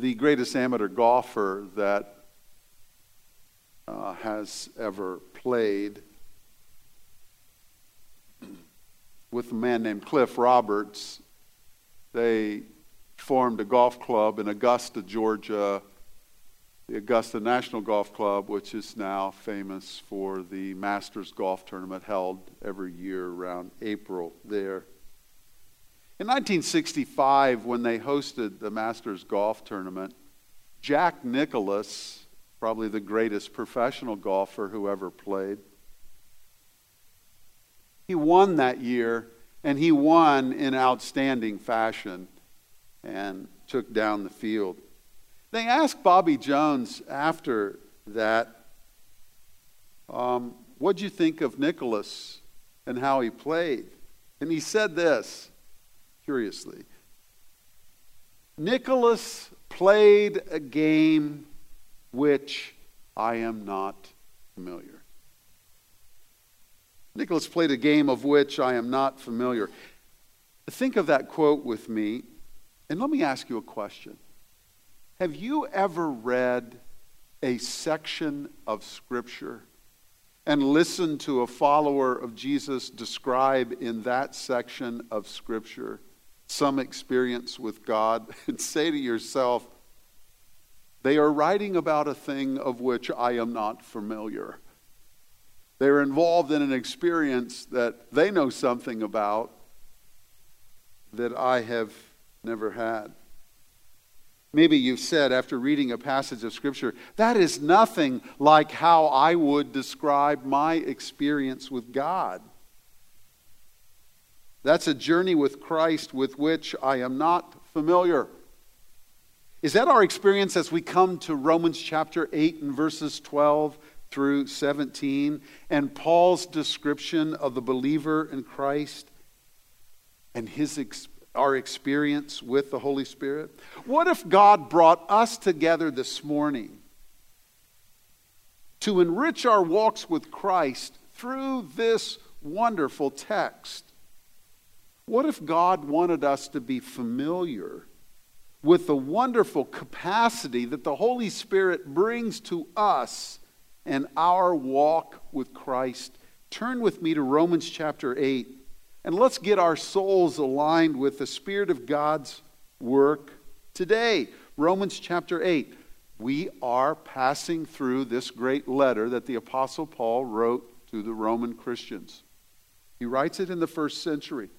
the greatest amateur golfer that uh, has ever played with a man named Cliff Roberts. They formed a golf club in Augusta, Georgia, the Augusta National Golf Club, which is now famous for the Masters Golf Tournament held every year around April there. In 1965, when they hosted the Masters Golf Tournament, Jack Nicklaus, probably the greatest professional golfer who ever played, he won that year, and he won in outstanding fashion and took down the field. They asked Bobby Jones after that, um, What'd you think of Nicklaus and how he played? And he said this, curiously Nicklaus played a game which I am not familiar. Nicklaus played a game of which I am not familiar. Think of that quote with me, and let me ask you a question. Have you ever read a section of Scripture and listened to a follower of Jesus describe in that section of Scripture some experience with God and say to yourself, they are writing about a thing of which I am not familiar? They're involved in an experience that they know something about that I have never had. Maybe you've said after reading a passage of Scripture, that is nothing like how I would describe my experience with God. That's a journey with Christ with which I am not familiar. Is that our experience as we come to Romans chapter 8 and verses 12 through 17 and Paul's description of the believer in Christ and his our experience with the Holy Spirit? What if God brought us together this morning to enrich our walks with Christ through this wonderful text? What if God wanted us to be familiar with the wonderful capacity that the Holy Spirit brings to us and our walk with Christ. Turn with me to Romans chapter 8, and let's get our souls aligned with the Spirit of God's work today. Romans chapter 8. We are passing through this great letter that the Apostle Paul wrote to the Roman Christians. He writes it in the first century.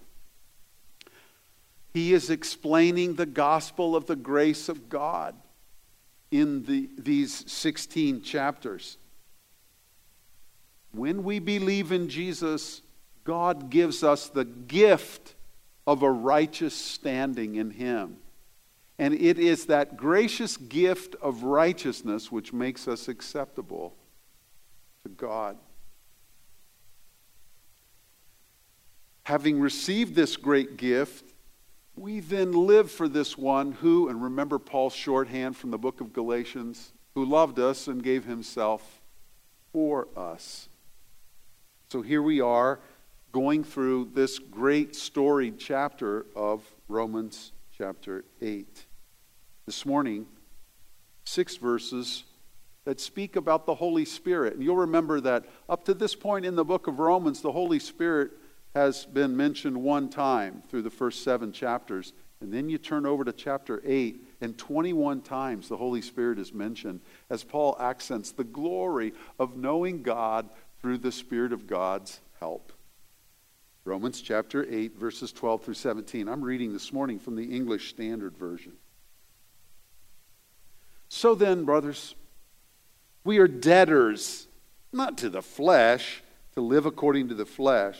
He is explaining the gospel of the grace of God in the, these 16 chapters. When we believe in Jesus, God gives us the gift of a righteous standing in Him. And it is that gracious gift of righteousness which makes us acceptable to God. Having received this great gift, we then live for this one who, and remember Paul's shorthand from the book of Galatians, who loved us and gave himself for us. So here we are going through this great storied chapter of Romans chapter 8. This morning, six verses that speak about the Holy Spirit. And you'll remember that up to this point in the book of Romans, the Holy Spirit has been mentioned one time through the first seven chapters. And then you turn over to chapter 8, and 21 times the Holy Spirit is mentioned as Paul accents the glory of knowing God through the Spirit of God's help. Romans chapter 8, verses 12 through 17. I'm reading this morning from the English Standard Version. So then, brothers, we are debtors, not to the flesh, to live according to the flesh.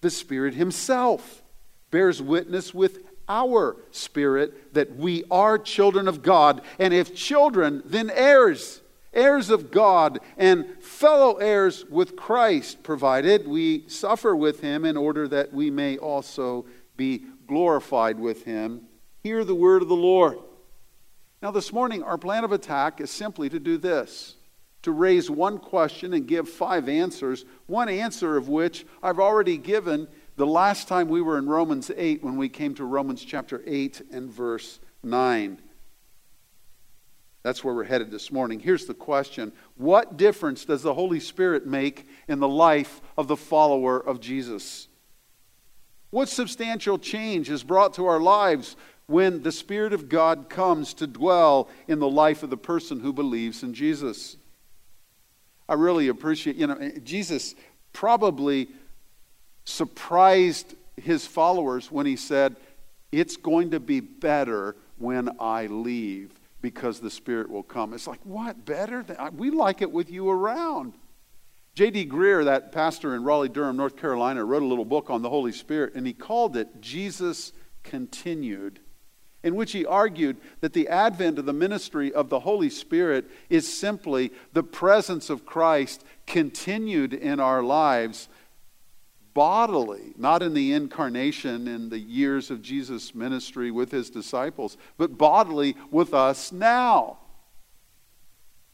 The Spirit Himself bears witness with our spirit that we are children of God. And if children, then heirs, heirs of God, and fellow heirs with Christ, provided we suffer with him in order that we may also be glorified with him. Hear the word of the Lord. Now, this morning, our plan of attack is simply to do this to raise one question and give five answers, one answer of which I've already given the last time we were in Romans 8 when we came to Romans chapter 8 and verse 9. That's where we're headed this morning. Here's the question What difference does the Holy Spirit make in the life of the follower of Jesus? What substantial change is brought to our lives when the Spirit of God comes to dwell in the life of the person who believes in Jesus? I really appreciate, you know, eh, Jesus probably surprised his followers when he said, It's going to be better when I leave because the Spirit will come. It's like, what? Better? Than, We like it with you around. J.D. Greear, that pastor in Raleigh, Durham, North Carolina, wrote a little book on the Holy Spirit, and he called it Jesus Continued, in which he argued that the advent of the ministry of the Holy Spirit is simply the presence of Christ continued in our lives bodily, not in the incarnation in the years of Jesus' ministry with his disciples, but bodily with us now.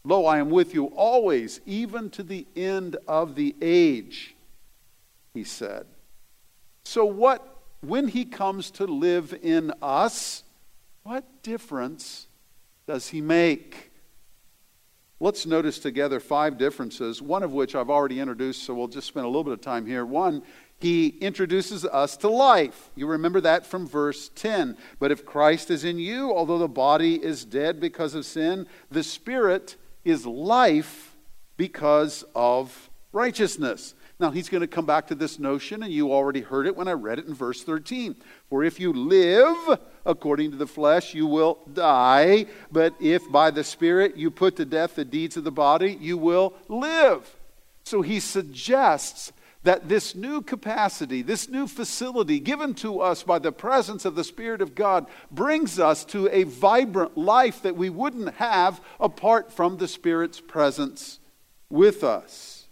Lo, I am with you always, even to the end of the age, he said. So, what, when he comes to live in us, what difference does he make? Let's notice together five differences, one of which I've already introduced, so we'll just spend a little bit of time here. One, he introduces us to life. You remember that from verse 10. But if Christ is in you, although the body is dead because of sin, the spirit is life because of righteousness. Now, he's going to come back to this notion, and you already heard it when I read it in verse 13. For if you live according to the flesh, you will die. But if by the Spirit you put to death the deeds of the body, you will live. So he suggests that this new capacity, this new facility given to us by the presence of the Spirit of God brings us to a vibrant life that we wouldn't have apart from the Spirit's presence with us.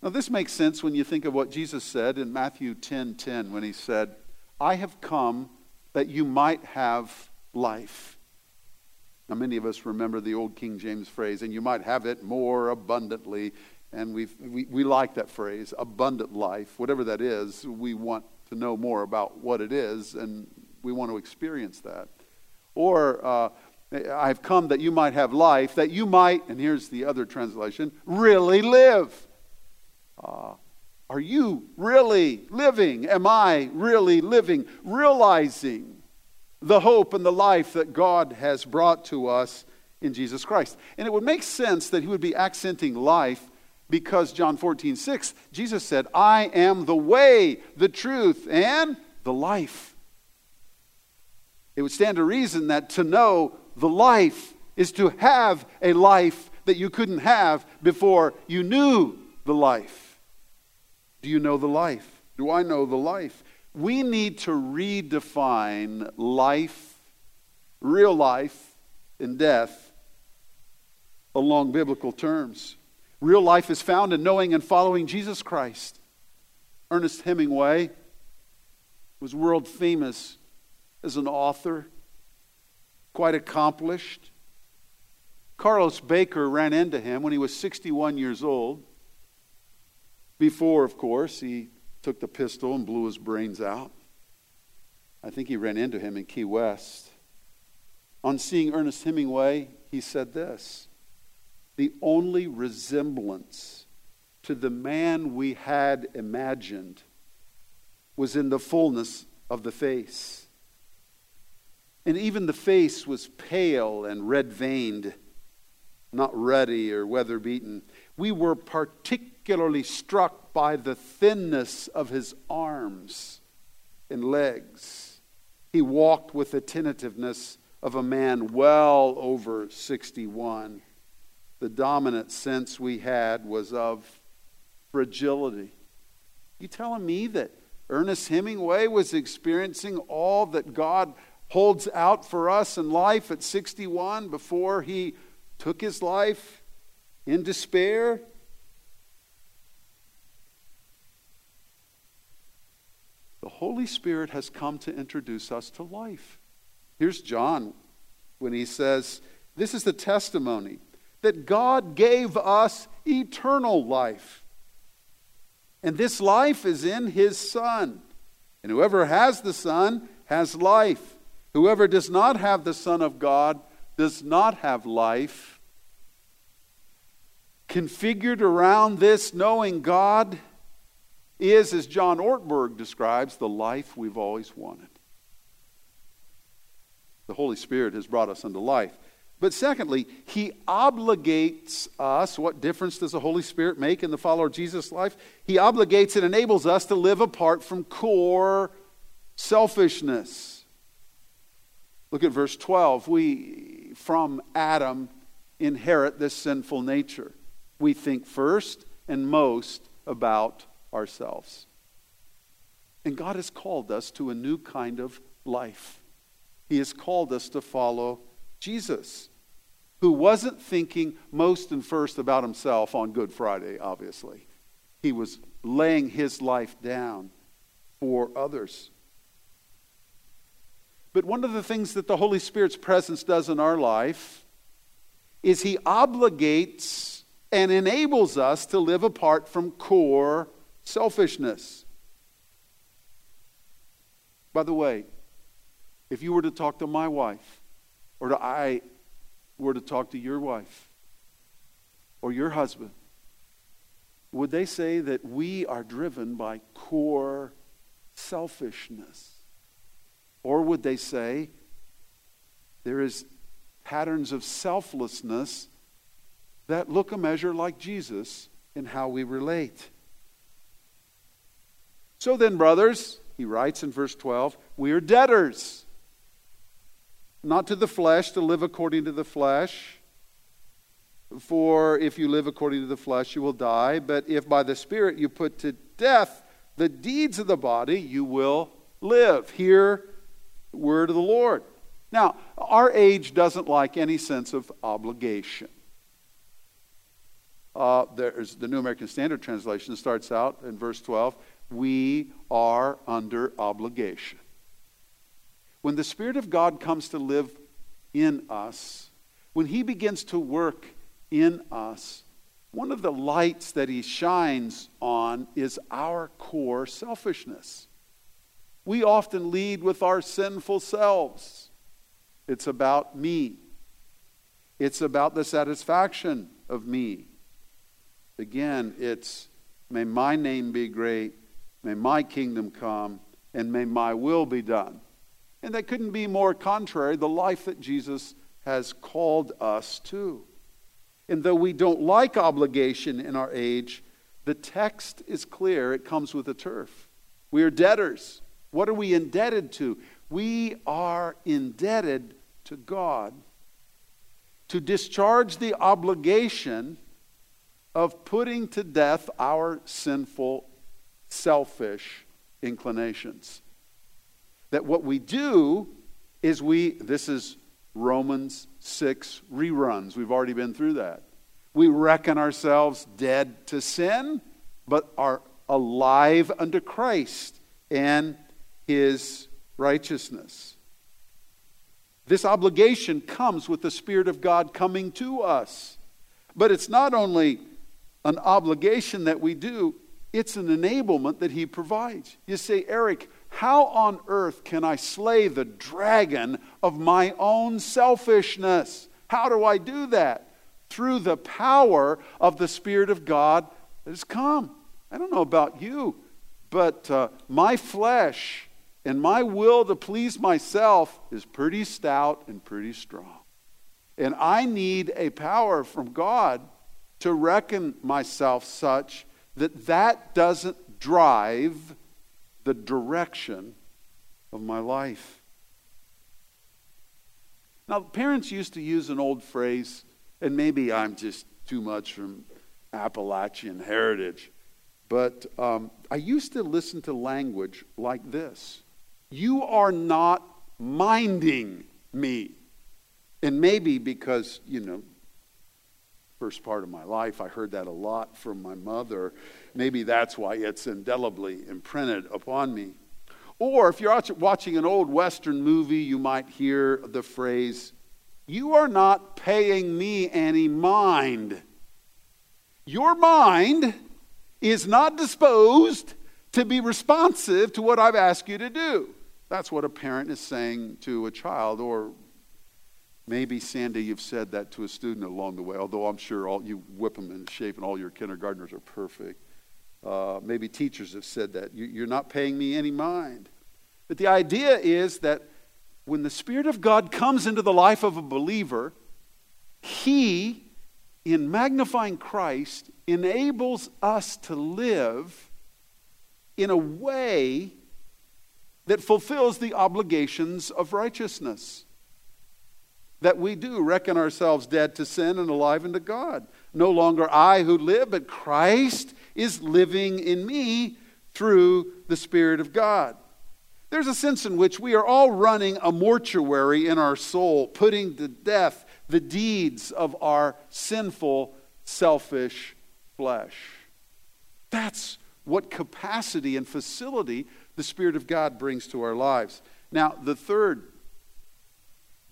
Now, this makes sense when you think of what Jesus said in Matthew 10 10 when he said, I have come that you might have life. Now, many of us remember the old King James phrase, and you might have it more abundantly. And we we, we like that phrase, abundant life. Whatever that is, we want to know more about what it is, and we want to experience that. Or, uh, I've come that you might have life, that you might, and here's the other translation, really live. Uh, are you really living? Am I really living? Realizing the hope and the life that God has brought to us in Jesus Christ. And it would make sense that he would be accenting life because John 14, 6, Jesus said, I am the way, the truth, and the life. It would stand to reason that to know the life is to have a life that you couldn't have before you knew the life. Do you know the life? Do I know the life? We need to redefine life, real life, and death along biblical terms. Real life is found in knowing and following Jesus Christ. Ernest Hemingway was world famous as an author, quite accomplished. Carlos Baker ran into him when he was 61 years old. Before, of course, he took the pistol and blew his brains out. I think he ran into him in Key West. On seeing Ernest Hemingway, he said this The only resemblance to the man we had imagined was in the fullness of the face. And even the face was pale and red veined, not ruddy or weather beaten. We were particularly particularly struck by the thinness of his arms and legs. He walked with the tentativeness of a man well over 61. The dominant sense we had was of fragility. You telling me that Ernest Hemingway was experiencing all that God holds out for us in life at 61 before he took his life in despair. Holy Spirit has come to introduce us to life. Here's John when he says, This is the testimony that God gave us eternal life. And this life is in his Son. And whoever has the Son has life. Whoever does not have the Son of God does not have life. Configured around this, knowing God is, as John Ortberg describes, the life we've always wanted. The Holy Spirit has brought us unto life. But secondly, he obligates us. What difference does the Holy Spirit make in the follower of Jesus' life? He obligates and enables us to live apart from core selfishness. Look at verse 12. We, from Adam, inherit this sinful nature. We think first and most about ourselves. And God has called us to a new kind of life. He has called us to follow Jesus, who wasn't thinking most and first about himself on Good Friday, obviously. He was laying his life down for others. But one of the things that the Holy Spirit's presence does in our life is he obligates and enables us to live apart from core selfishness. By the way, if you were to talk to my wife, or to I were to talk to your wife or your husband, would they say that we are driven by core selfishness? Or would they say there is patterns of selflessness that look a measure like Jesus in how we relate? So then, brothers, he writes in verse 12, we are debtors not to the flesh, to live according to the flesh. For if you live according to the flesh, you will die. But if by the Spirit you put to death the deeds of the body, you will live. Hear the word of the Lord. Now, our age doesn't like any sense of obligation. Uh, the New American Standard Translation starts out in verse 12 we are under obligation. When the Spirit of God comes to live in us, when He begins to work in us, one of the lights that He shines on is our core selfishness. We often lead with our sinful selves. It's about me, it's about the satisfaction of me. Again, it's may my name be great, may my kingdom come, and may my will be done. And that couldn't be more contrary the life that Jesus has called us to. And though we don't like obligation in our age, the text is clear. It comes with a turf. We are debtors. What are we indebted to? We are indebted to God to discharge the obligation of putting to death our sinful, selfish inclinations that what we do is we, this is Romans 6 reruns. We've already been through that. We reckon ourselves dead to sin, but are alive unto Christ and his righteousness. This obligation comes with the Spirit of God coming to us. But it's not only an obligation that we do, it's an enablement that He provides. You say, Eric, how on earth can I slay the dragon of my own selfishness? How do I do that? Through the power of the Spirit of God that has come. I don't know about you, but uh, my flesh and my will to please myself is pretty stout and pretty strong. And I need a power from God to reckon myself such that that doesn't drive the direction of my life. Now, parents used to use an old phrase, and maybe I'm just too much from Appalachian heritage, But um, I used to listen to language like this You are not minding me. And maybe because, you know, first part of my life, I heard that a lot from my mother. Maybe that's why it's indelibly imprinted upon me. Or if you're watching an old Western movie, you might hear the phrase, You are not paying me any mind. Your mind is not disposed to be responsive to what I've asked you to do. That's what a parent is saying to a child, or maybe, Sandy, you've said that to a student along the way, although I'm sure all, you whip them into shape and all your kindergartners are perfect. Uh, maybe teachers have said that. You, you're not paying me any mind. But the idea is that when the Spirit of God comes into the life of a believer, He, in magnifying Christ, enables us to live in a way that fulfills the obligations of righteousness. That we do reckon ourselves dead to sin and alive unto God. No longer I who live, but Christ is living in me through the Spirit of God. There's a sense in which we are all running a mortuary in our soul, putting to death the deeds of our sinful, selfish flesh. That's what capacity and facility the Spirit of God brings to our lives. Now, the third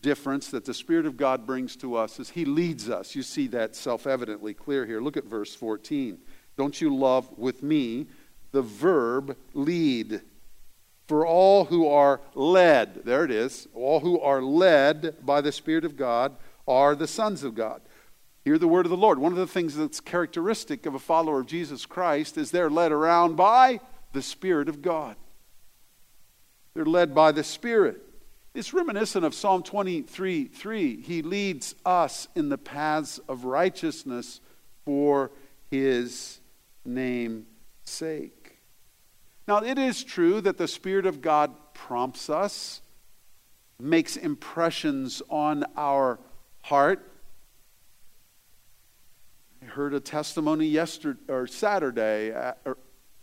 difference that the Spirit of God brings to us is He leads us. You see that self evidently clear here. Look at verse 14. Don't you love with me the verb lead? For all who are led, there it is, all who are led by the Spirit of God are the sons of God. Hear the word of the Lord. One of the things that's characteristic of a follower of Jesus Christ is they're led around by the Spirit of God. They're led by the Spirit. It's reminiscent of Psalm 23 3. He leads us in the paths of righteousness for his name's sake. Now, it is true that the Spirit of God prompts us, makes impressions on our heart. I heard a testimony yesterday or Saturday at, or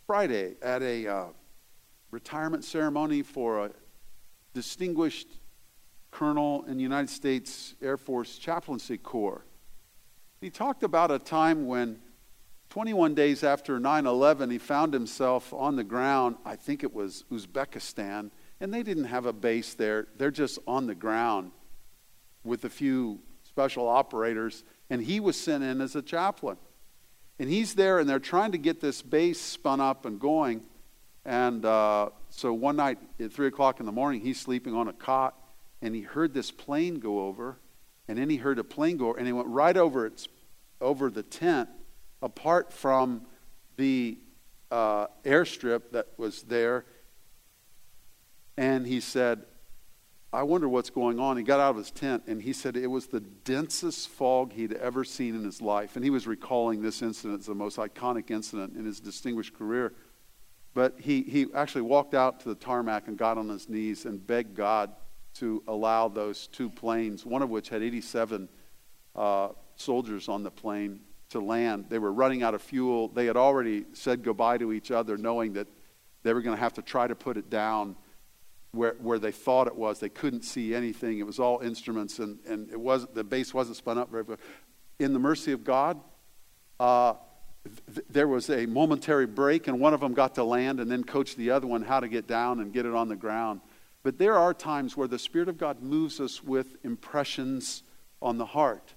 Friday at a uh, retirement ceremony for a distinguished colonel in the United States Air Force Chaplaincy Corps. He talked about a time when 21 days after 9 11, he found himself on the ground. I think it was Uzbekistan, and they didn't have a base there. They're just on the ground with a few special operators, and he was sent in as a chaplain. And he's there, and they're trying to get this base spun up and going. And uh, so one night at 3 o'clock in the morning, he's sleeping on a cot, and he heard this plane go over. And then he heard a plane go over, and he went right over, its, over the tent, apart from the uh, airstrip that was there. And he said, I wonder what's going on. He got out of his tent and he said it was the densest fog he'd ever seen in his life. And he was recalling this incident as the most iconic incident in his distinguished career. But he, he actually walked out to the tarmac and got on his knees and begged God to allow those two planes, one of which had 87 uh, soldiers on the plane, to land. They were running out of fuel. They had already said goodbye to each other, knowing that they were going to have to try to put it down where, where they thought it was. They couldn't see anything. It was all instruments, and, and it was, the base wasn't spun up very well. In the mercy of God, uh, there was a momentary break, and one of them got to land and then coached the other one how to get down and get it on the ground. But there are times where the Spirit of God moves us with impressions on the heart.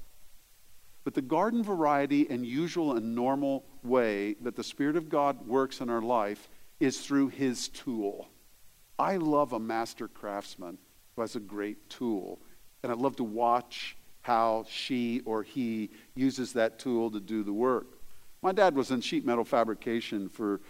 But the garden variety and usual and normal way that the Spirit of God works in our life is through His tool. I love a master craftsman who has a great tool, and I love to watch how she or he uses that tool to do the work. My dad was in sheet metal fabrication for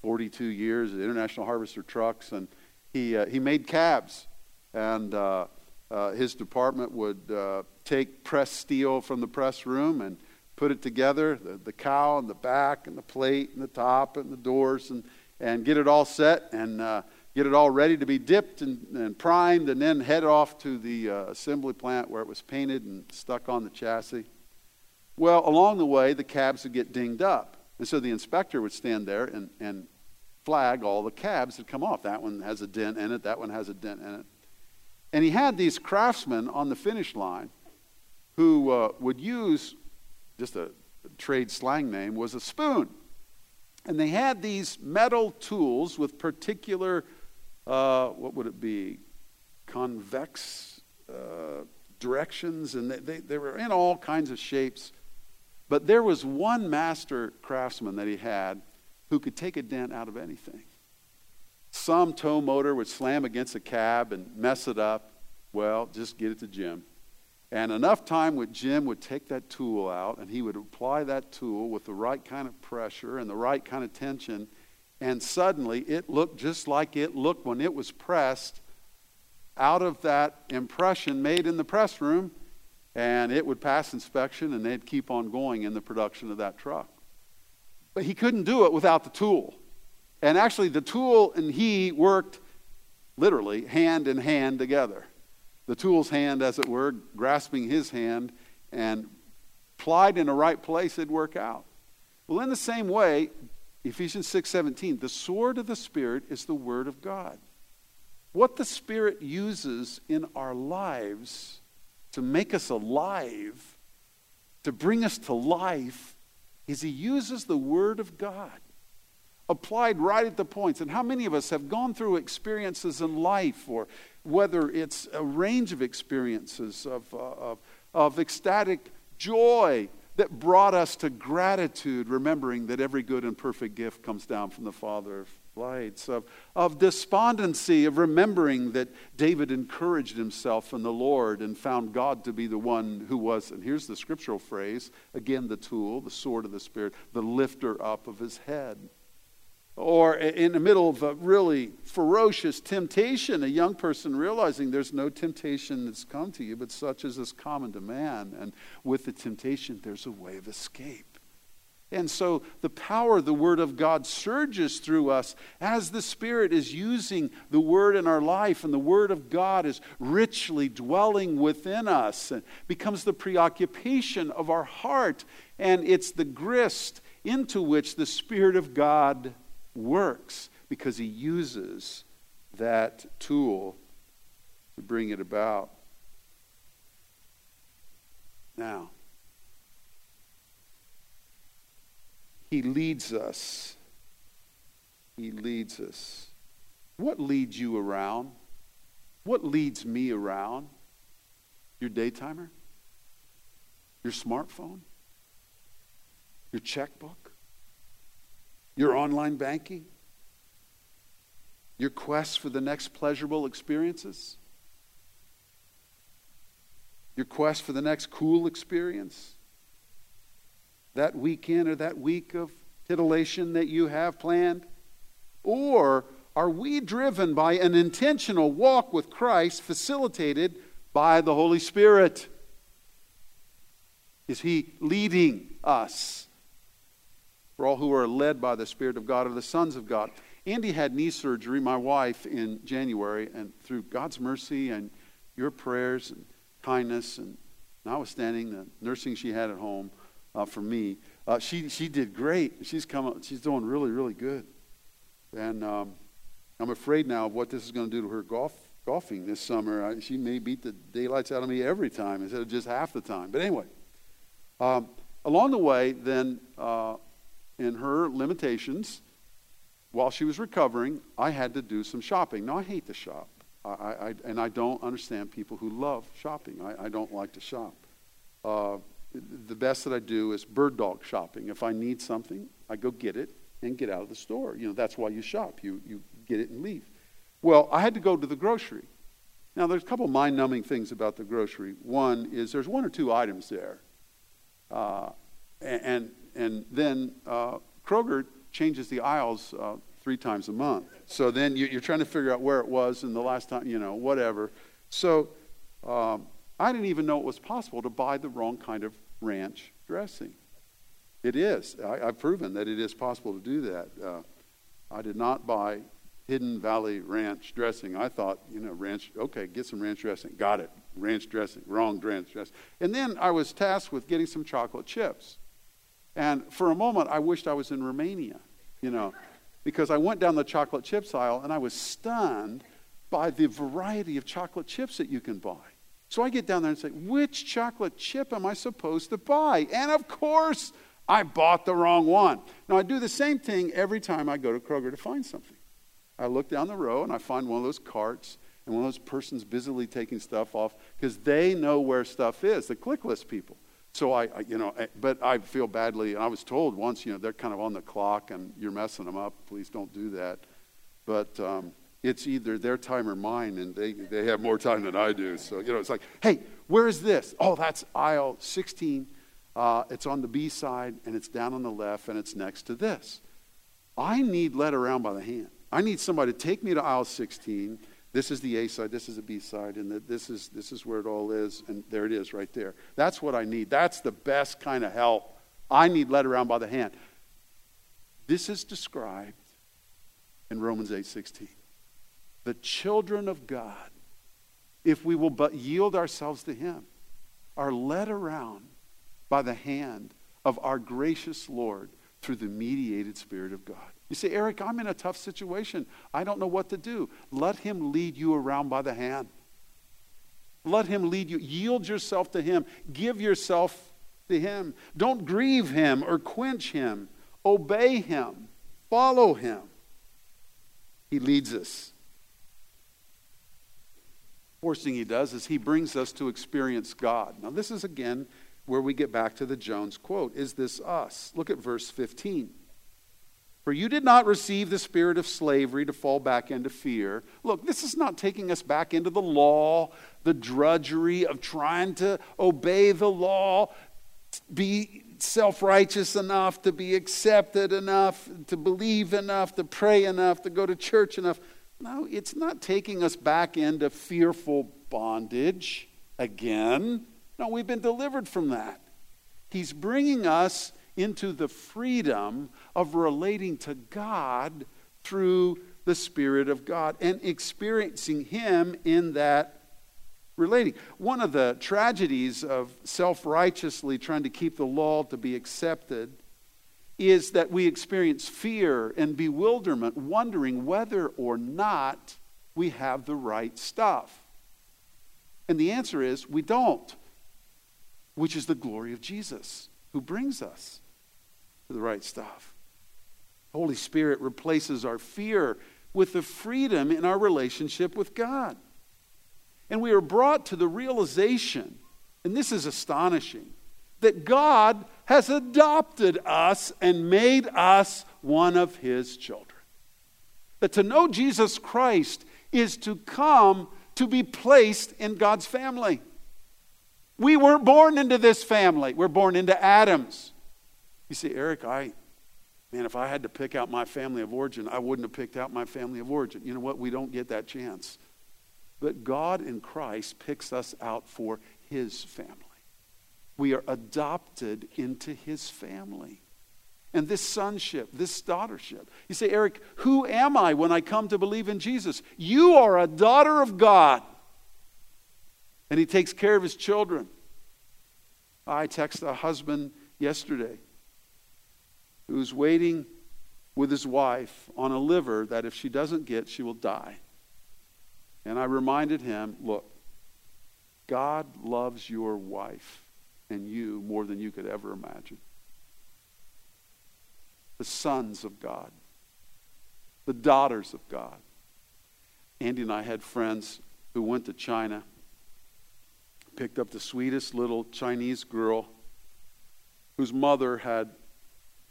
42 years at International Harvester Trucks, and he, uh, he made cabs. And uh, uh, his department would uh, take press steel from the press room and put it together the, the cow and the back and the plate and the top and the doors and, and get it all set and uh, get it all ready to be dipped and, and primed and then head off to the uh, assembly plant where it was painted and stuck on the chassis. Well, along the way, the cabs would get dinged up. And so the inspector would stand there and, and flag all the cabs that come off. That one has a dent in it, that one has a dent in it. And he had these craftsmen on the finish line who uh, would use, just a, trade slang name, was a spoon. And they had these metal tools with particular, uh, what would it be, convex uh, directions, and they, they, they were in all kinds of shapes. But there was one master craftsman that he had who could take a dent out of anything. Some tow motor would slam against a cab and mess it up. Well, just get it to Jim. And enough time with Jim would take that tool out and he would apply that tool with the right kind of pressure and the right kind of tension. And suddenly it looked just like it looked when it was pressed out of that impression made in the press room. And it would pass inspection and they'd keep on going in the production of that truck. But he couldn't do it without the tool. And actually, the tool and he worked literally hand in hand together. The tool's hand, as it were, grasping his hand and plied in the right place, it'd work out. Well, in the same way, Ephesians 6:17, the sword of the Spirit is the word of God. What the Spirit uses in our lives to make us alive, to bring us to life, is He uses the Word of God applied right at the points. And how many of us have gone through experiences in life, or whether it's a range of experiences of, uh, of, of ecstatic joy that brought us to gratitude, remembering that every good and perfect gift comes down from the Father lights, of, of despondency, of remembering that David encouraged himself in the Lord and found God to be the one who was, and here's the scriptural phrase again, the tool, the sword of the Spirit, the lifter up of his head. Or in the middle of a really ferocious temptation, a young person realizing there's no temptation that's come to you, but such as is common to man. And with the temptation, there's a way of escape. And so the power of the Word of God surges through us as the Spirit is using the Word in our life, and the Word of God is richly dwelling within us and becomes the preoccupation of our heart, and it's the grist into which the Spirit of God works because He uses that tool to bring it about. Now, He leads us. He leads us. What leads you around? What leads me around? Your daytimer? Your smartphone? Your checkbook? Your online banking? Your quest for the next pleasurable experiences? Your quest for the next cool experience? That weekend or that week of titillation that you have planned? Or are we driven by an intentional walk with Christ facilitated by the Holy Spirit? Is He leading us? For all who are led by the Spirit of God are the sons of God. Andy had knee surgery, my wife, in January, and through God's mercy and your prayers and kindness and notwithstanding the nursing she had at home, uh, for me. Uh, she, she did great. She's, come, she's doing really, really good. And um, I'm afraid now of what this is going to do to her golf, golfing this summer. I, she may beat the daylights out of me every time instead of just half the time. But anyway, um, along the way, then, uh, in her limitations, while she was recovering, I had to do some shopping. Now, I hate to shop. I, I, and I don't understand people who love shopping. I, I don't like to shop. Uh, the best that I do is bird dog shopping. If I need something, I go get it and get out of the store. You know, that's why you shop. You, you get it and leave. Well, I had to go to the grocery. Now, there's a couple mind numbing things about the grocery. One is there's one or two items there. Uh, and, and then uh, Kroger changes the aisles uh, three times a month. So then you, are trying to figure out where it was and the last time, you know, whatever. So um, I didn't even know it was possible to buy the wrong kind of ranch dressing. It is. I, have proven that it is possible to do that. Uh, I did not buy Hidden Valley Ranch dressing. I thought, you know, ranch, okay, get some ranch dressing. Got it. Ranch dressing. Wrong ranch dressing. And then I was tasked with getting some chocolate chips. And for a moment, I wished I was in Romania, you know, because I went down the chocolate chips aisle and I was stunned by the variety of chocolate chips that you can buy. So I get down there and say, which chocolate chip am I supposed to buy? And of course, I bought the wrong one. Now, I do the same thing every time I go to Kroger to find something. I look down the row and I find one of those carts and one of those persons busily taking stuff off because they know where stuff is, the click list people. So I, I, you know, but I feel badly. And I was told once, you know, they're kind of on the clock and you're messing them up. Please don't do that. But um, it's either their time or mine, and they, they have more time than I do. So, you know, it's like, hey, where is this? Oh, that's aisle 16. Uh, it's on the B side, and it's down on the left, and it's next to this. I need led around by the hand. I need somebody to take me to aisle 16 this is the A side, this is the B side, and the, this, is, this is where it all is, and there it is right there. That's what I need. That's the best kind of help. I need led around by the hand. This is described in Romans 8:16. The children of God, if we will but yield ourselves to him, are led around by the hand of our gracious Lord through the mediated Spirit of God. You say, Eric, I'm in a tough situation. I don't know what to do. Let him lead you around by the hand. Let him lead you. Yield yourself to him. Give yourself to him. Don't grieve him or quench him. Obey him. Follow him. He leads us. First thing he does is he brings us to experience God. Now, this is again where we get back to the Jones quote Is this us? Look at verse 15. For you did not receive the spirit of slavery to fall back into fear. Look, this is not taking us back into the law, the drudgery of trying to obey the law, be self righteous enough, to be accepted enough, to believe enough, to pray enough, to go to church enough. No, it's not taking us back into fearful bondage again. No, we've been delivered from that. He's bringing us into the freedom of relating to God through the Spirit of God and experiencing Him in that relating. One of the tragedies of self righteously trying to keep the law to be accepted is that we experience fear and bewilderment, wondering whether or not we have the right stuff. And the answer is we don't, which is the glory of Jesus who brings us to the right stuff. Holy Spirit replaces our fear with the freedom in our relationship with God. And we are brought to the realization, and this is astonishing, that God has adopted us and made us one of his children. That to know Jesus Christ is to come to be placed in God's family. We weren't born into this family, we're born into Adam's. You see, Eric, I, man, if I had to pick out my family of origin, I wouldn't have picked out my family of origin. You know what? We don't get that chance. But God in Christ picks us out for his family. We are adopted into his family. And this sonship, this daughtership. You say, Eric, who am I when I come to believe in Jesus? You are a daughter of God and he takes care of his children. I texted a husband yesterday who's waiting with his wife on a liver that if she doesn't get, she will die. And I reminded him look, God loves your wife and you more than you could ever imagine. The sons of God, the daughters of God. Andy and I had friends who went to China picked up the sweetest little Chinese girl whose mother had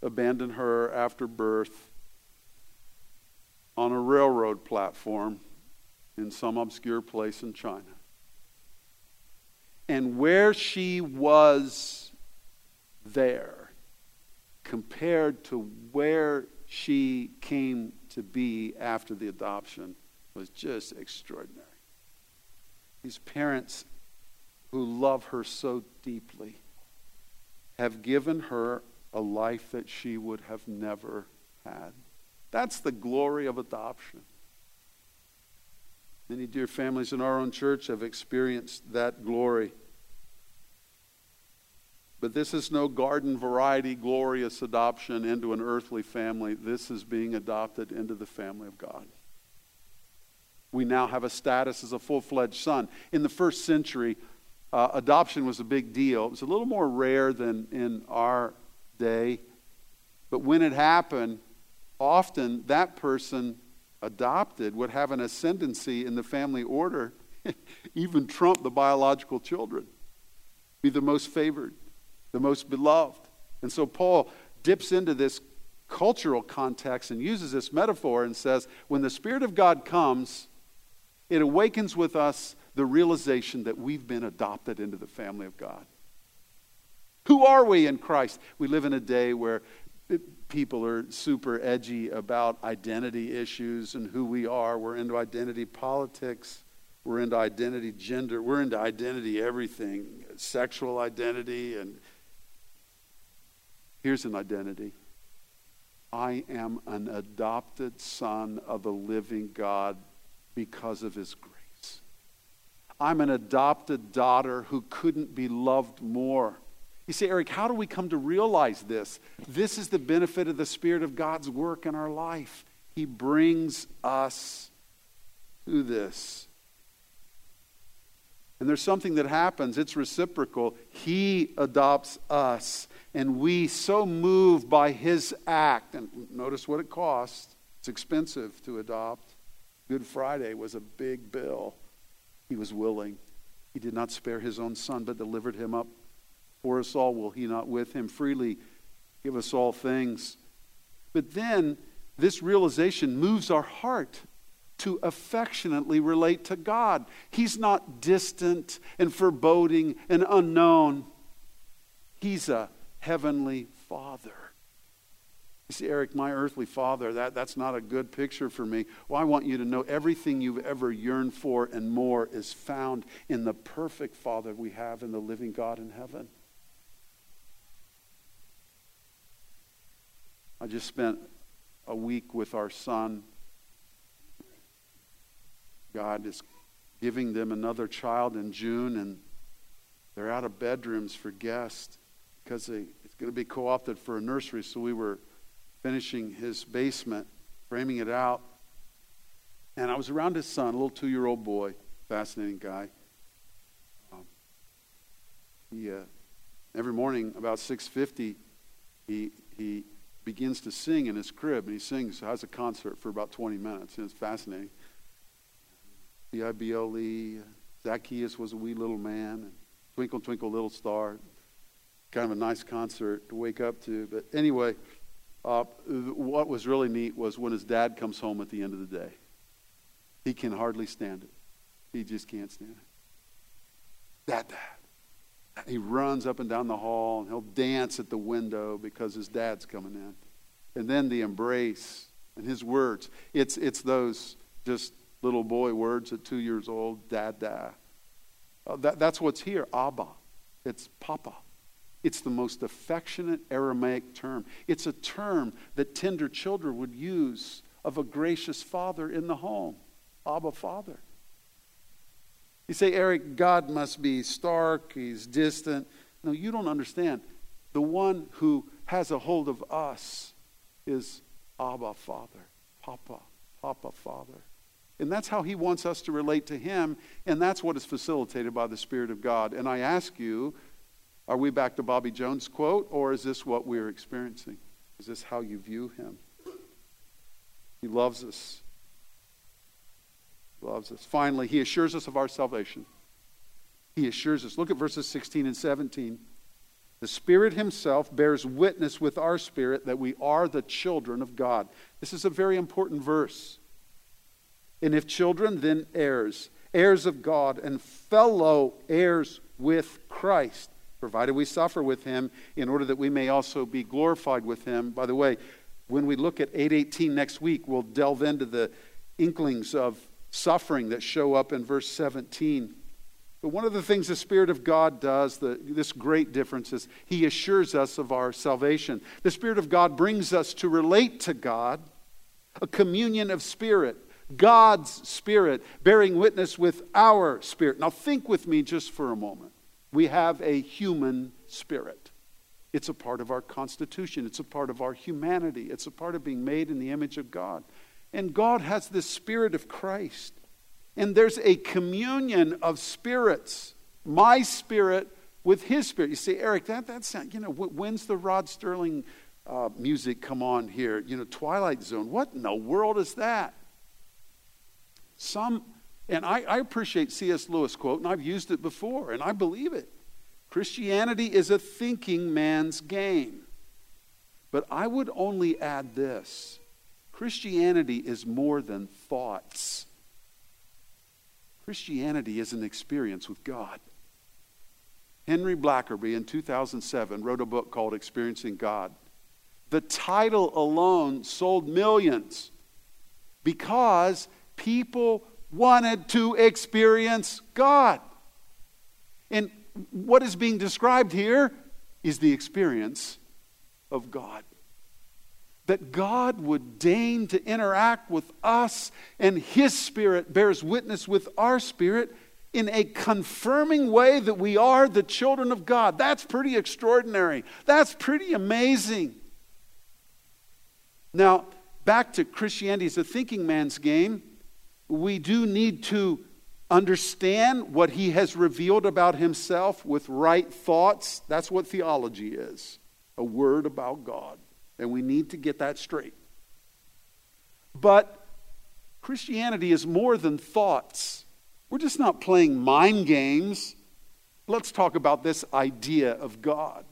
abandoned her after birth on a railroad platform in some obscure place in China. And where she was there compared to where she came to be after the adoption was just extraordinary. These parents who love her so deeply have given her a life that she would have never had. That's the glory of adoption. Many dear families in our own church have experienced that glory. But this is no garden variety, glorious adoption into an earthly family. This is being adopted into the family of God. We now have a status as a full fledged son. In the first century, uh, adoption was a big deal. It was a little more rare than in our day. But when it happened, often that person adopted would have an ascendancy in the family order, even trump the biological children, be the most favored, the most beloved. And so Paul dips into this cultural context and uses this metaphor and says, when the Spirit of God comes, it awakens with us the realization that we've been adopted into the family of God. Who are we in Christ? We live in a day where people are super edgy about identity issues and who we are. We're into identity politics. We're into identity gender. We're into identity everything, sexual identity. And here's an identity I am an adopted son of the living God because of his grace. I'm an adopted daughter who couldn't be loved more you say, Eric, how do we come to realize this? This is the benefit of the Spirit of God's work in our life. He brings us to this. And there's something that happens, it's reciprocal. He adopts us, and we so moved by his act. And notice what it costs. It's expensive to adopt. Good Friday was a big bill. He was willing. He did not spare his own son, but delivered him up for us all, will he not with him freely give us all things? But then this realization moves our heart to affectionately relate to God. He's not distant and foreboding and unknown, He's a heavenly Father. You see, Eric, my earthly father, that, that's not a good picture for me. Well, I want you to know everything you've ever yearned for and more is found in the perfect Father we have in the living God in heaven. I just spent a week with our son. God is giving them another child in June, and they're out of bedrooms for guests because they, it's going to be co opted for a nursery. So we were finishing his basement, framing it out. And I was around his son, a little two year old boy, fascinating guy. Um, he, uh, every morning about 6.50, he, he begins to sing in his crib, and he sings, has a concert for about 20 minutes, and it's fascinating. B-I-B-L-E, Zacchaeus was a wee little man, and Twinkle, Twinkle, Little Star. Kind of a nice concert to wake up to. But anyway, uh, what was really neat was when his dad comes home at the end of the day. He can hardly stand it. He just can't stand it. Dad, dad. He runs up and down the hall and he'll dance at the window because his dad's coming in. And then the embrace and his words. It's, it's those just little boy words at two years old, dada. Uh, that, that's what's here, Abba. It's Papa. It's the most affectionate Aramaic term. It's a term that tender children would use of a gracious father in the home. Abba, Father. You say, Eric, God must be stark, he's distant. No, you don't understand. The one who has a hold of us is Abba, Father, Papa, Papa, Father. And that's how he wants us to relate to him, and that's what is facilitated by the Spirit of God. And I ask you, are we back to Bobby Jones' quote, or is this what we're experiencing? Is this how you view him? He loves us loves us. Finally, he assures us of our salvation. He assures us. Look at verses 16 and 17. The Spirit Himself bears witness with our spirit that we are the children of God. This is a very important verse. And if children, then heirs, heirs of God, and fellow heirs with Christ, provided we suffer with Him, in order that we may also be glorified with Him. By the way, when we look at 818 next week, we'll delve into the inklings of suffering that show up in verse 17. But one of the things the Spirit of God does, the, this great difference, is He assures us of our salvation. The Spirit of God brings us to relate to God, a communion of spirit, God's Spirit bearing witness with our spirit. Now, think with me just for a moment. We have a human spirit. It's a part of our constitution. It's a part of our humanity. It's a part of being made in the image of God. And God has the spirit of Christ. And there's a communion of spirits. My spirit with his spirit. You say, Eric, that, that's, you know, when's the Rod Serling uh, music come on here? You know, Twilight Zone. What in the world is that? Some, and I, I appreciate C.S. Lewis quote, and I've used it before, and I believe it. Christianity is a thinking man's game. But I would only add this Christianity is more than thoughts. Christianity is an experience with God. Henry Blackaby in 2007 wrote a book called Experiencing God. The title alone sold millions because people wanted to experience God. And what is being described here is the experience of God. That God would deign to interact with us, and His Spirit bears witness with our spirit in a confirming way that we are the children of God. That's pretty extraordinary. That's pretty amazing. Now, back to Christianity as a thinking man's game, we do need to understand what he has revealed about himself with right thoughts. That's what theology is a word about God. And we need to get that straight. But Christianity is more than thoughts. We're just not playing mind games. Let's talk about this idea of God.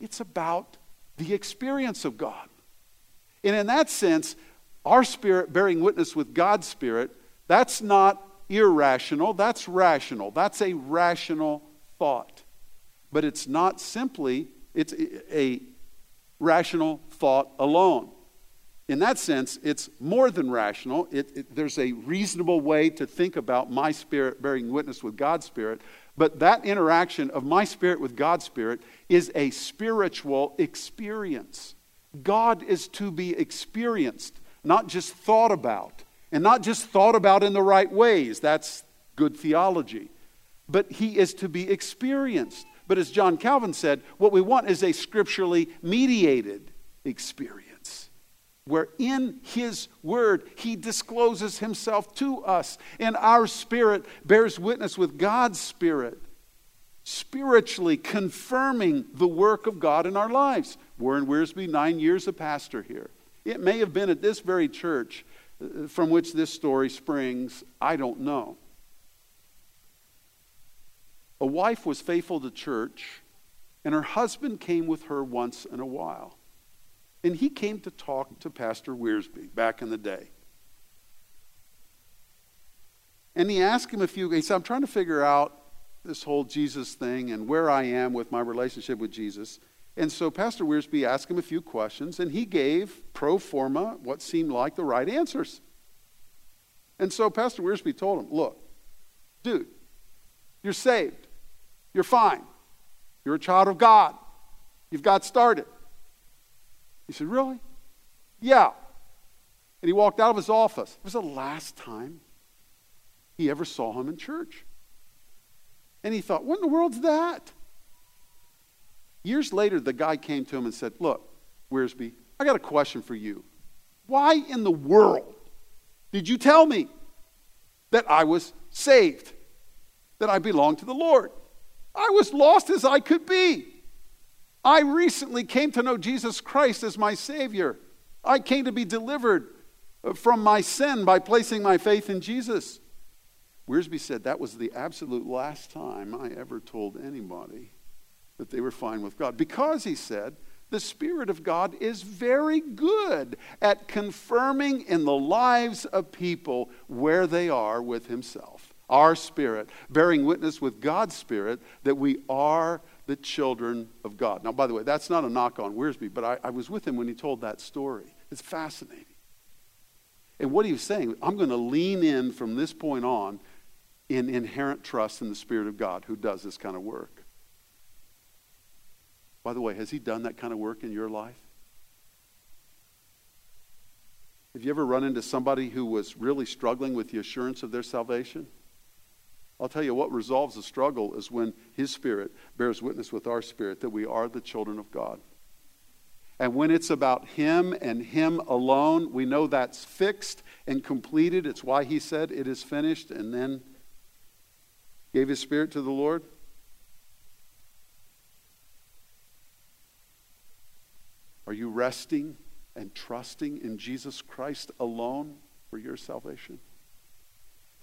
It's about the experience of God. And in that sense, our spirit bearing witness with God's spirit, that's not irrational, that's rational. That's a rational thought. But it's not simply it's a rational thought alone. In that sense, it's more than rational. It, it, there's a reasonable way to think about my spirit bearing witness with God's spirit. But that interaction of my spirit with God's spirit is a spiritual experience. God is to be experienced, not just thought about and not just thought about in the right ways. That's good theology. But he is to be experienced. But as John Calvin said, what we want is a scripturally mediated experience where in his word he discloses himself to us and our spirit bears witness with God's spirit spiritually confirming the work of God in our lives. Warren Wiersbe, nine years a pastor here. It may have been at this very church uh, from which this story springs, I don't know. A wife was faithful to church, and her husband came with her once in a while. And he came to talk to Pastor Wiersbe back in the day. And he asked him a few, he said, I'm trying to figure out this whole Jesus thing and where I am with my relationship with Jesus. And so Pastor Wiersbe asked him a few questions, and he gave pro forma what seemed like the right answers. And so Pastor Wiersbe told him, Look, dude, you're saved. You're fine. You're a child of God. You've got started. He said, Really? Yeah. And he walked out of his office. It was the last time he ever saw him in church. And he thought, What in the world's that? Years later, the guy came to him and said, Look, Wiersbe, I got a question for you. Why in the world did you tell me that I was saved, that I belonged to the Lord? I was lost as I could be. I recently came to know Jesus Christ as my Savior. I came to be delivered from my sin by placing my faith in Jesus. Wiersbe said that was the absolute last time I ever told anybody that they were fine with God. Because, he said, the Spirit of God is very good at confirming in the lives of people where they are with Himself. Our spirit, bearing witness with God's Spirit that we are the children of God. Now, by the way, that's not a knock on Wiersbe, but I, I was with him when he told that story. It's fascinating. And what he was saying, I'm going to lean in from this point on in inherent trust in the Spirit of God who does this kind of work. By the way, has He done that kind of work in your life? Have you ever run into somebody who was really struggling with the assurance of their salvation? I'll tell you what resolves the struggle is when His Spirit bears witness with our spirit that we are the children of God. And when it's about Him and Him alone, we know that's fixed and completed. It's why He said, It is finished, and then gave His Spirit to the Lord. Are you resting and trusting in Jesus Christ alone for your salvation?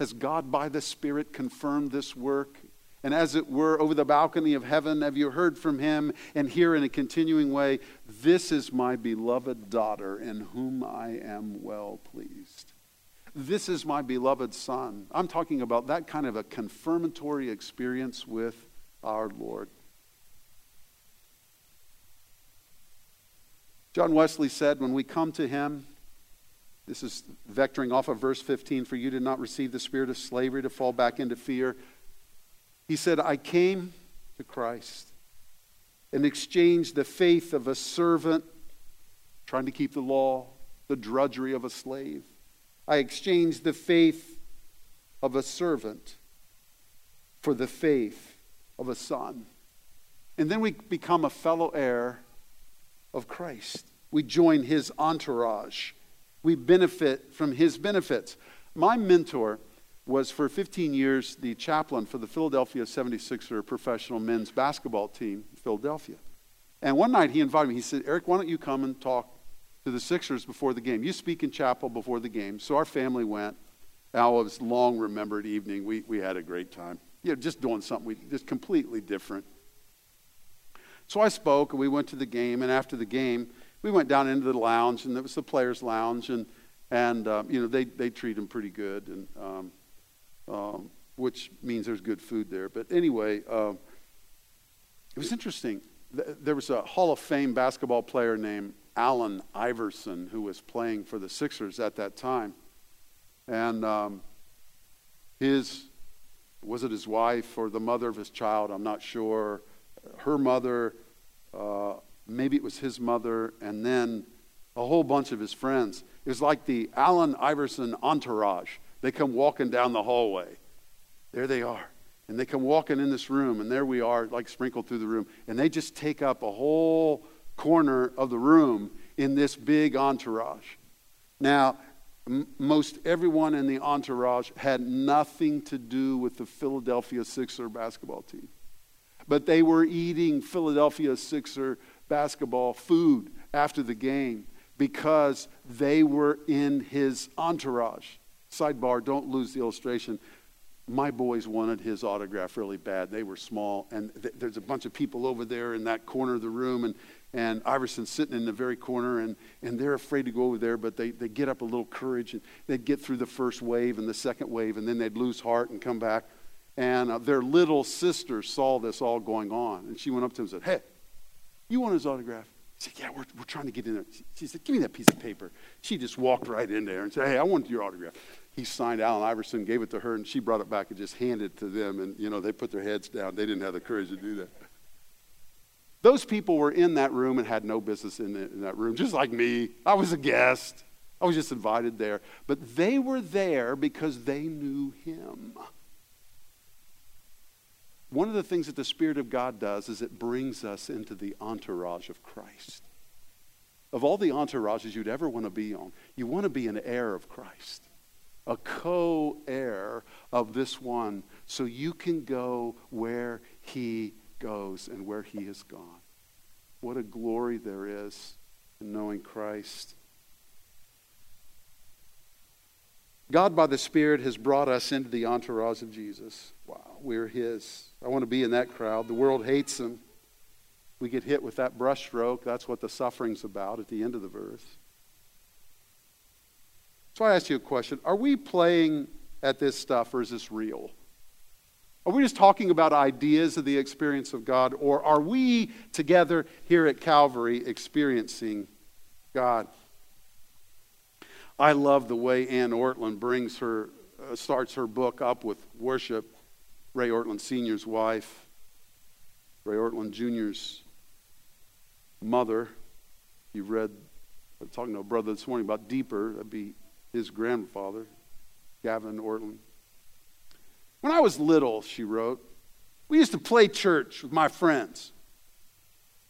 Has God by the Spirit confirmed this work? And as it were, over the balcony of heaven, have you heard from him? And here in a continuing way, this is my beloved daughter in whom I am well pleased. This is my beloved son. I'm talking about that kind of a confirmatory experience with our Lord. John Wesley said, when we come to him, this is vectoring off of verse 15 for you did not receive the spirit of slavery to fall back into fear. He said, I came to Christ and exchanged the faith of a servant trying to keep the law, the drudgery of a slave. I exchanged the faith of a servant for the faith of a son. And then we become a fellow heir of Christ. We join his entourage. We benefit from his benefits. My mentor was for 15 years the chaplain for the Philadelphia 76er professional men's basketball team in Philadelphia. And one night he invited me. He said, Eric, why don't you come and talk to the Sixers before the game? You speak in chapel before the game. So our family went. It was long remembered evening. We, we had a great time. You know, just doing something we, just completely different. So I spoke, and we went to the game. And after the game, we went down into the lounge, and it was the players' lounge, and and um, you know they they treat them pretty good, and um, um, which means there's good food there. But anyway, uh, it was interesting. There was a Hall of Fame basketball player named Allen Iverson who was playing for the Sixers at that time, and um, his was it his wife or the mother of his child? I'm not sure. Her mother. Uh, maybe it was his mother, and then a whole bunch of his friends. It was like the Allen Iverson entourage. They come walking down the hallway. There they are. And they come walking in this room, and there we are, like sprinkled through the room. And they just take up a whole corner of the room in this big entourage. Now, m- most everyone in the entourage had nothing to do with the Philadelphia Sixer basketball team. But they were eating Philadelphia Sixer basketball food after the game because they were in his entourage. Sidebar, don't lose the illustration. My boys wanted his autograph really bad. They were small, and th- there's a bunch of people over there in that corner of the room, and, and Iverson's sitting in the very corner, and, and they're afraid to go over there, but they, they get up a little courage, and they'd get through the first wave and the second wave, and then they'd lose heart and come back. And uh, their little sister saw this all going on, and she went up to him and said, Hey, you want his autograph? He said, Yeah, we're, we're trying to get in there. She said, Give me that piece of paper. She just walked right in there and said, Hey, I want your autograph. He signed Allen Iverson, gave it to her, and she brought it back and just handed it to them. And, you know, they put their heads down. They didn't have the courage to do that. Those people were in that room and had no business in, in that room, just like me. I was a guest, I was just invited there. But they were there because they knew him. One of the things that the Spirit of God does is it brings us into the entourage of Christ. Of all the entourages you'd ever want to be on, you want to be an heir of Christ, a co heir of this one, so you can go where he goes and where he has gone. What a glory there is in knowing Christ. God, by the Spirit, has brought us into the entourage of Jesus. Wow, we're His. I want to be in that crowd. The world hates Him. We get hit with that brushstroke. That's what the suffering's about at the end of the verse. So I ask you a question Are we playing at this stuff, or is this real? Are we just talking about ideas of the experience of God, or are we together here at Calvary experiencing God? I love the way Anne Ortlund brings her, uh, starts her book up with worship. Ray Ortlund Sr.'s wife, Ray Ortlund Jr.'s mother. You read, I was talking to a brother this morning about Deeper, that'd be his grandfather, Gavin Ortlund. When I was little, she wrote, we used to play church with my friends.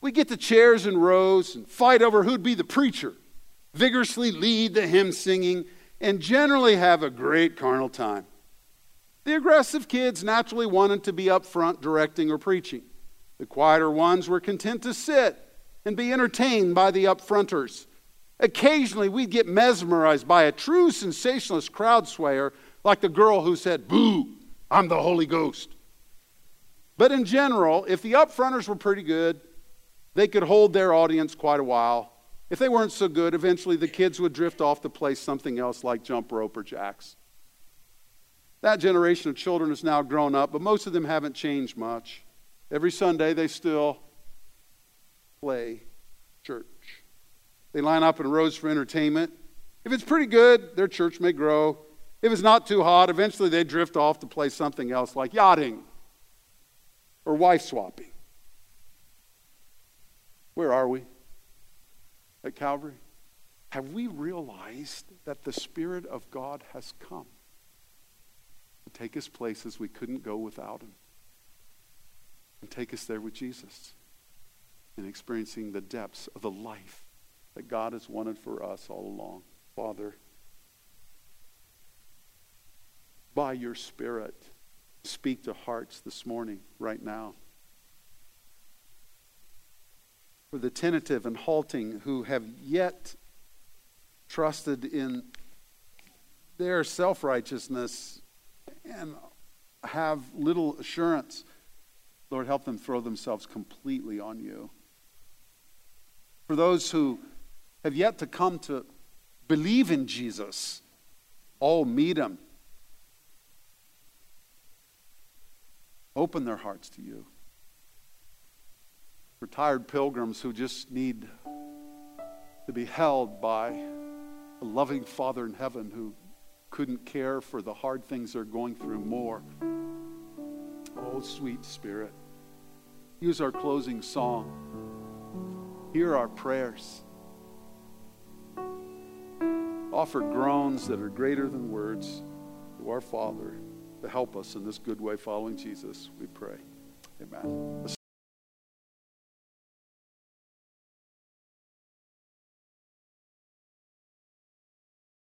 We'd get the chairs in rows and fight over who'd be the preacher, vigorously lead the hymn singing, and generally have a great carnal time. The aggressive kids naturally wanted to be up front directing or preaching. The quieter ones were content to sit and be entertained by the upfronters. Occasionally, we'd get mesmerized by a true sensationalist crowd swayer like the girl who said, Boo, I'm the Holy Ghost. But in general, if the upfronters were pretty good, they could hold their audience quite a while. If they weren't so good, eventually the kids would drift off to play something else like jump rope or jacks. That generation of children has now grown up, but most of them haven't changed much. Every Sunday, they still play church. They line up in rows for entertainment. If it's pretty good, their church may grow. If it's not too hot, eventually they drift off to play something else like yachting or wife swapping. Where are we? At Calvary? Have we realized that the Spirit of God has come to take us places we couldn't go without Him and take us there with Jesus and experiencing the depths of the life that God has wanted for us all along? Father, by your Spirit, speak to hearts this morning, right now. For the tentative and halting who have yet trusted in their self righteousness and have little assurance, Lord, help them throw themselves completely on you. For those who have yet to come to believe in Jesus, oh, meet him Open their hearts to you. Retired pilgrims who just need to be held by a loving Father in heaven who couldn't care for the hard things they're going through more. Oh, sweet Spirit, use our closing song. Hear our prayers. Offer groans that are greater than words to our Father to help us in this good way following Jesus, we pray. Amen.